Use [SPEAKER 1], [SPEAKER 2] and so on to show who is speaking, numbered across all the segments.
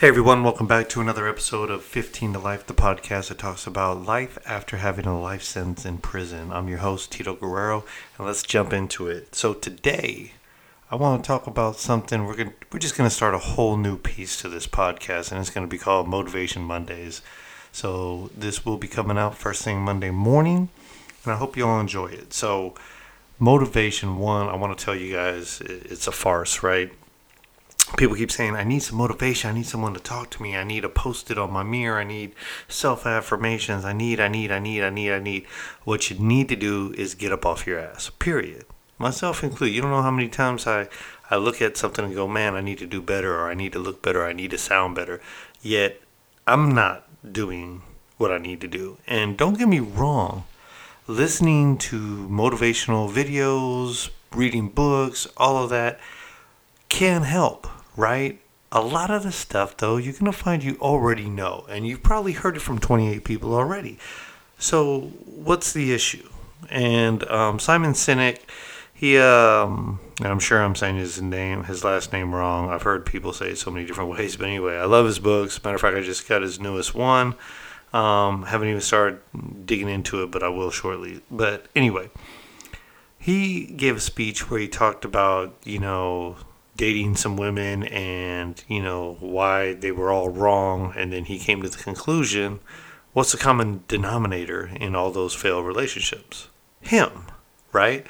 [SPEAKER 1] Hey everyone, welcome back to another episode of 15 to Life, the podcast that talks about life after having a life sentence in prison. I'm your host, Tito Guerrero, and let's jump into it. So today, I want to talk about something. We're going we're just going to start a whole new piece to this podcast, and it's going to be called Motivation Mondays. So this will be coming out first thing Monday morning, and I hope you all enjoy it. So motivation one, I want to tell you guys, it's a farce, right? People keep saying, I need some motivation. I need someone to talk to me. I need a post it on my mirror. I need self affirmations. I need, I need, I need, I need, I need. What you need to do is get up off your ass, period. Myself included. You don't know how many times I, I look at something and go, man, I need to do better, or I need to look better, or I need to sound better. Yet I'm not doing what I need to do. And don't get me wrong, listening to motivational videos, reading books, all of that can help right? A lot of the stuff, though, you're going to find you already know, and you've probably heard it from 28 people already. So, what's the issue? And um, Simon Sinek, he, um, I'm sure I'm saying his name, his last name wrong. I've heard people say it so many different ways, but anyway, I love his books. Matter of fact, I just got his newest one. Um, haven't even started digging into it, but I will shortly. But anyway, he gave a speech where he talked about, you know, dating some women and, you know, why they were all wrong. And then he came to the conclusion what's the common denominator in all those failed relationships? Him, right?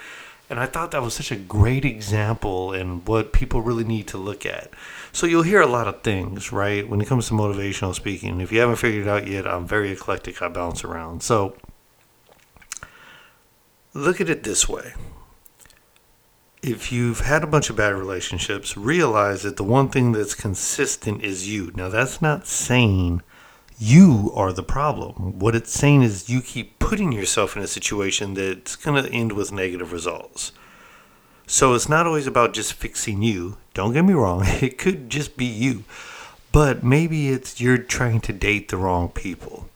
[SPEAKER 1] And I thought that was such a great example and what people really need to look at. So you'll hear a lot of things, right? When it comes to motivational speaking. If you haven't figured it out yet, I'm very eclectic. I bounce around. So look at it this way if you've had a bunch of bad relationships, realize that the one thing that's consistent is you. Now, that's not saying you are the problem. What it's saying is you keep putting yourself in a situation that's going to end with negative results. So it's not always about just fixing you. Don't get me wrong, it could just be you. But maybe it's you're trying to date the wrong people.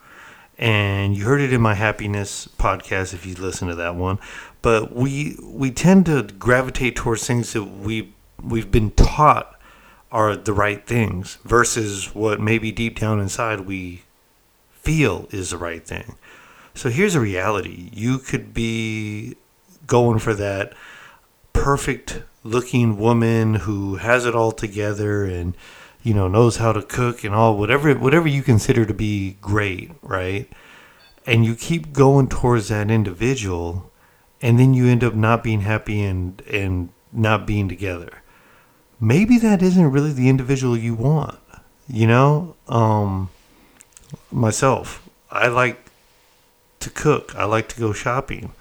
[SPEAKER 1] And you heard it in my happiness podcast if you listen to that one but we we tend to gravitate towards things that we we've been taught are the right things versus what maybe deep down inside we feel is the right thing. So here's a reality. You could be going for that perfect looking woman who has it all together and you know knows how to cook and all whatever whatever you consider to be great, right? And you keep going towards that individual and then you end up not being happy and and not being together. Maybe that isn't really the individual you want you know? Um myself i like to cook. I like to go shopping.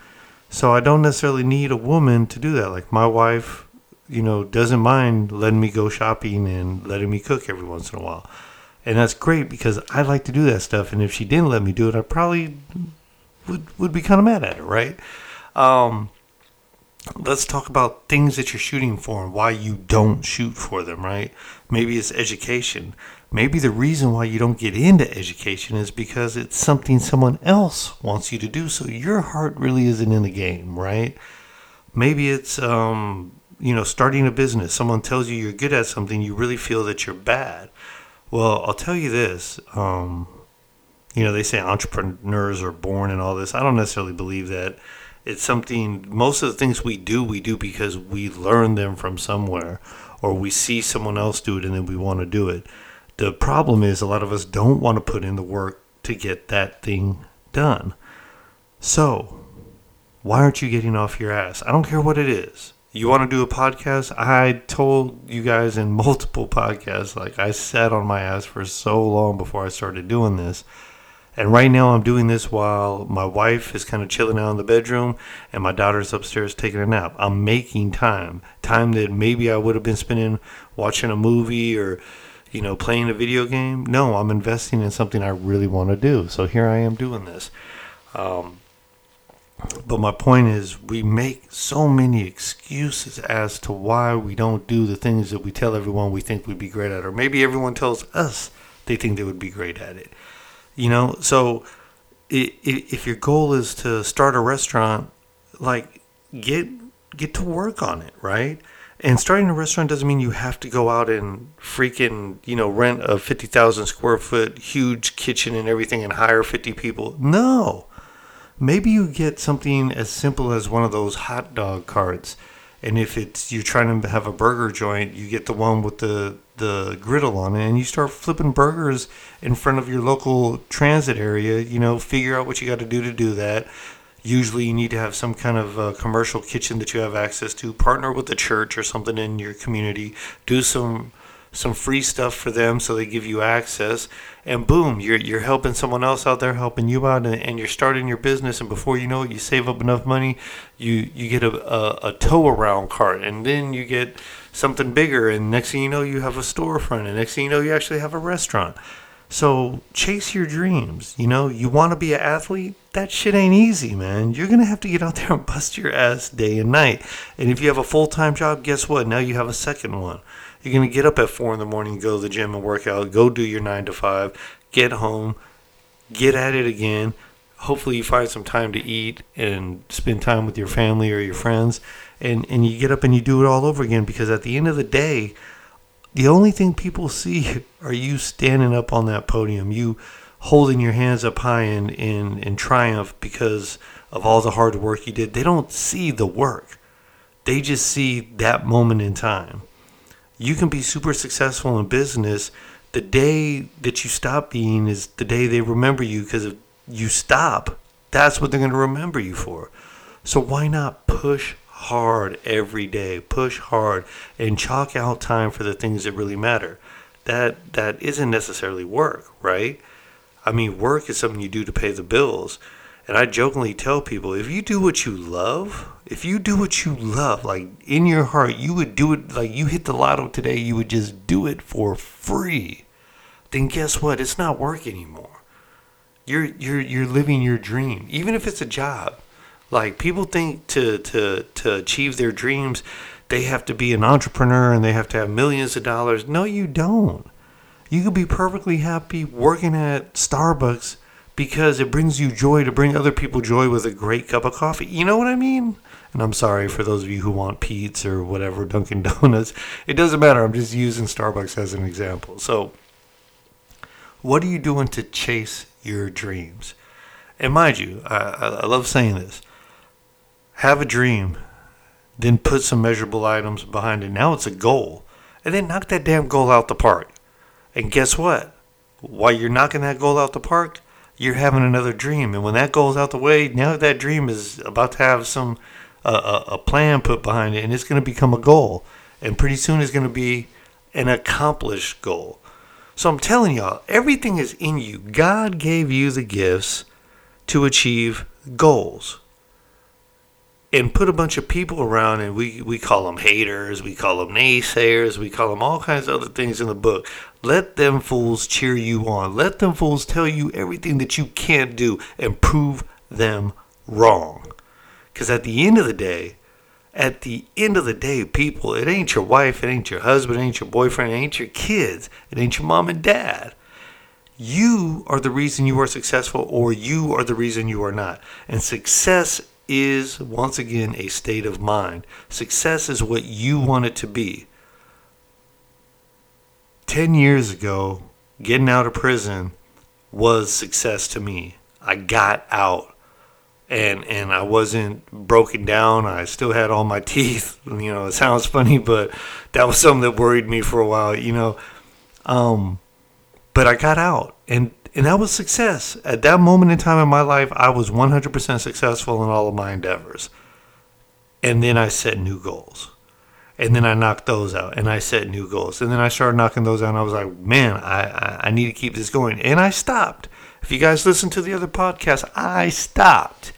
[SPEAKER 1] So i don't necessarily need a woman to do that. Like my wife you know doesn't mind letting me go shopping and letting me cook every once in a while and that's great because i like to do that stuff and if she didn't let me do it i probably would would be kind of mad at her right um, let's talk about things that you're shooting for and why you don't shoot for them, right? Maybe it's education. Maybe the reason why you don't get into education is because it's something someone else wants you to do, so your heart really isn't in the game, right? Maybe it's um, you know, starting a business. Someone tells you you're good at something, you really feel that you're bad. Well, I'll tell you this. Um, you know, they say entrepreneurs are born and all this. I don't necessarily believe that it's something most of the things we do we do because we learn them from somewhere or we see someone else do it and then we want to do it the problem is a lot of us don't want to put in the work to get that thing done so why aren't you getting off your ass i don't care what it is you want to do a podcast i told you guys in multiple podcasts like i sat on my ass for so long before i started doing this and right now, I'm doing this while my wife is kind of chilling out in the bedroom and my daughter's upstairs taking a nap. I'm making time, time that maybe I would have been spending watching a movie or, you know, playing a video game. No, I'm investing in something I really want to do. So here I am doing this. Um, But my point is, we make so many excuses as to why we don't do the things that we tell everyone we think we'd be great at, or maybe everyone tells us they think they would be great at it. You know, so if your goal is to start a restaurant, like get get to work on it, right? And starting a restaurant doesn't mean you have to go out and freaking, you know, rent a 50,000 square foot huge kitchen and everything and hire 50 people. No. Maybe you get something as simple as one of those hot dog carts. And if it's you're trying to have a burger joint, you get the one with the the griddle on it and you start flipping burgers in front of your local transit area, you know, figure out what you got to do to do that usually you need to have some kind of commercial kitchen that you have access to partner with a church or something in your community do some some free stuff for them so they give you access and boom you're, you're helping someone else out there helping you out and, and you're starting your business and before you know it you save up enough money you you get a, a, a tow around cart and then you get something bigger and next thing you know you have a storefront and next thing you know you actually have a restaurant so chase your dreams. You know, you want to be an athlete? That shit ain't easy, man. You're going to have to get out there and bust your ass day and night. And if you have a full time job, guess what? Now you have a second one. You're going to get up at four in the morning, go to the gym and work out, go do your nine to five, get home, get at it again. Hopefully, you find some time to eat and spend time with your family or your friends. And, and you get up and you do it all over again because at the end of the day, the only thing people see are you standing up on that podium, you holding your hands up high in, in, in triumph because of all the hard work you did. They don't see the work, they just see that moment in time. You can be super successful in business. The day that you stop being is the day they remember you because if you stop, that's what they're going to remember you for. So why not push hard every day. Push hard and chalk out time for the things that really matter. That that isn't necessarily work, right? I mean, work is something you do to pay the bills. And I jokingly tell people, if you do what you love, if you do what you love, like in your heart, you would do it like you hit the lotto today, you would just do it for free. Then guess what? It's not work anymore. You're you're you're living your dream. Even if it's a job. Like people think to to to achieve their dreams, they have to be an entrepreneur and they have to have millions of dollars. No, you don't. You could be perfectly happy working at Starbucks because it brings you joy to bring other people joy with a great cup of coffee. You know what I mean? And I'm sorry for those of you who want Peet's or whatever, Dunkin' Donuts. It doesn't matter. I'm just using Starbucks as an example. So, what are you doing to chase your dreams? And mind you, I, I love saying this have a dream, then put some measurable items behind it. Now it's a goal. And then knock that damn goal out the park. And guess what? While you're knocking that goal out the park, you're having another dream. And when that goes out the way, now that dream is about to have some uh, a, a plan put behind it, and it's going to become a goal. And pretty soon it's going to be an accomplished goal. So I'm telling y'all, everything is in you. God gave you the gifts to achieve goals and put a bunch of people around and we, we call them haters, we call them naysayers, we call them all kinds of other things in the book. Let them fools cheer you on. Let them fools tell you everything that you can't do and prove them wrong. Because at the end of the day, at the end of the day, people, it ain't your wife, it ain't your husband, it ain't your boyfriend, it ain't your kids, it ain't your mom and dad. You are the reason you are successful, or you are the reason you are not. And success is once again a state of mind. Success is what you want it to be. 10 years ago, getting out of prison was success to me. I got out and and I wasn't broken down. I still had all my teeth. You know, it sounds funny, but that was something that worried me for a while, you know. Um but I got out and and that was success. At that moment in time in my life, I was 100% successful in all of my endeavors. And then I set new goals. And then I knocked those out and I set new goals. And then I started knocking those out and I was like, man, I, I, I need to keep this going. And I stopped. If you guys listen to the other podcast, I stopped.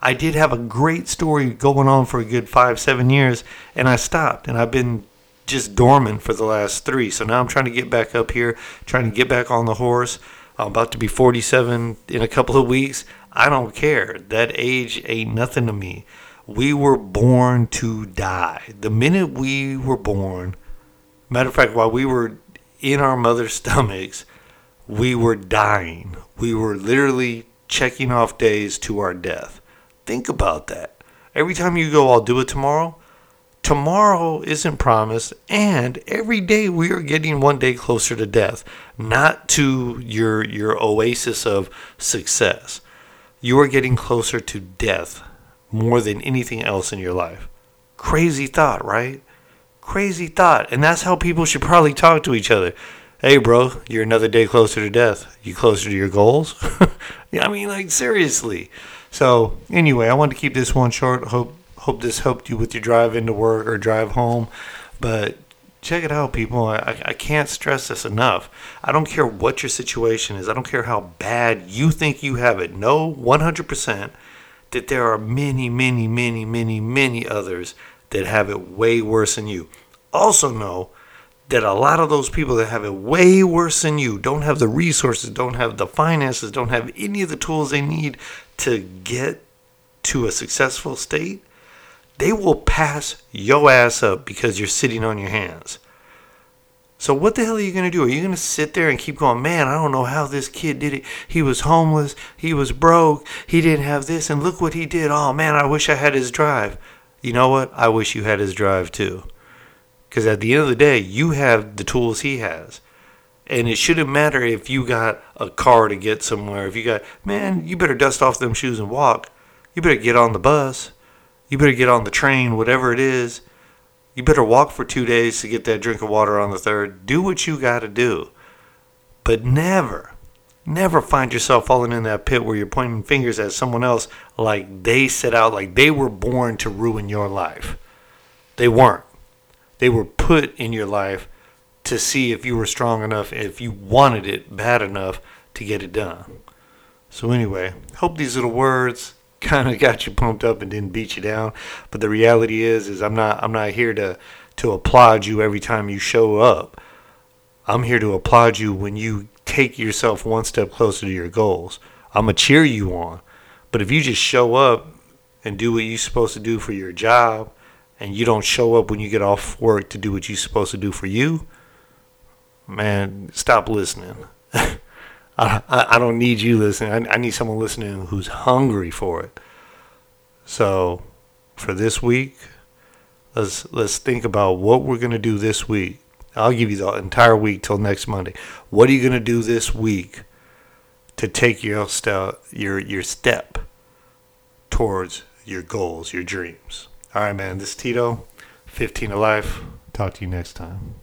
[SPEAKER 1] I did have a great story going on for a good five, seven years, and I stopped. And I've been just dormant for the last three. So now I'm trying to get back up here, trying to get back on the horse. I'm about to be 47 in a couple of weeks. I don't care. That age ain't nothing to me. We were born to die. The minute we were born, matter of fact, while we were in our mother's stomachs, we were dying. We were literally checking off days to our death. Think about that. Every time you go, I'll do it tomorrow, tomorrow isn't promised, and every day we are getting one day closer to death, not to your, your oasis of success. You are getting closer to death more than anything else in your life. Crazy thought, right? Crazy thought. And that's how people should probably talk to each other. Hey, bro, you're another day closer to death. You closer to your goals? yeah, I mean, like, seriously. So, anyway, I wanted to keep this one short. Hope hope this helped you with your drive into work or drive home. But check it out, people. I, I can't stress this enough. I don't care what your situation is, I don't care how bad you think you have it. Know 100% that there are many, many, many, many, many others that have it way worse than you. Also, know that a lot of those people that have it way worse than you don't have the resources, don't have the finances, don't have any of the tools they need to get to a successful state, they will pass your ass up because you're sitting on your hands. So what the hell are you going to do? Are you going to sit there and keep going, man, I don't know how this kid did it. He was homeless. He was broke. He didn't have this. And look what he did. Oh, man, I wish I had his drive. You know what? I wish you had his drive too. Because at the end of the day, you have the tools he has. And it shouldn't matter if you got a car to get somewhere. If you got, man, you better dust off them shoes and walk. You better get on the bus. You better get on the train, whatever it is. You better walk for two days to get that drink of water on the third. Do what you got to do. But never, never find yourself falling in that pit where you're pointing fingers at someone else like they set out, like they were born to ruin your life. They weren't. They were put in your life to see if you were strong enough, if you wanted it bad enough to get it done. So, anyway, hope these little words kind of got you pumped up and didn't beat you down. But the reality is, is I'm not I'm not here to to applaud you every time you show up. I'm here to applaud you when you take yourself one step closer to your goals. I'm gonna cheer you on. But if you just show up and do what you're supposed to do for your job, and you don't show up when you get off work to do what you're supposed to do for you, man, stop listening. I, I, don't need you listening. I, I need someone listening who's hungry for it. So, for this week, let's let's think about what we're gonna do this week. I'll give you the entire week till next Monday. What are you gonna do this week to take your step your your step towards your goals, your dreams? All right, man. This is Tito, 15 to life. Talk to you next time.